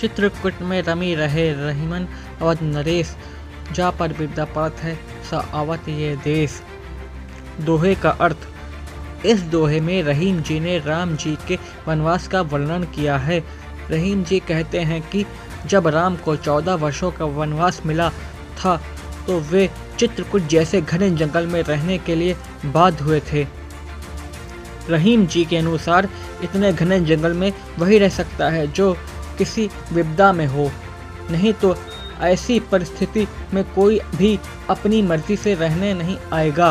चित्रकूट में रमी रहे रहीमन अवध नरेश जा पर विद्या पड़त है स आवत ये देश। दोहे का अर्थ, इस दोहे में रहीम जी ने राम जी के वनवास का वर्णन किया है। रहीम जी कहते हैं कि जब राम को चौदह वर्षों का वनवास मिला था तो वे चित्रकूट जैसे घने जंगल में रहने के लिए बाध्य हुए थे। रहीम जी के अनुसार, इतने घने जंगल में वही रह सकता है जो किसी विपदा में हो। नहीं तो ऐसी परिस्थिति में कोई भी अपनी मर्ज़ी से रहने नहीं आएगा।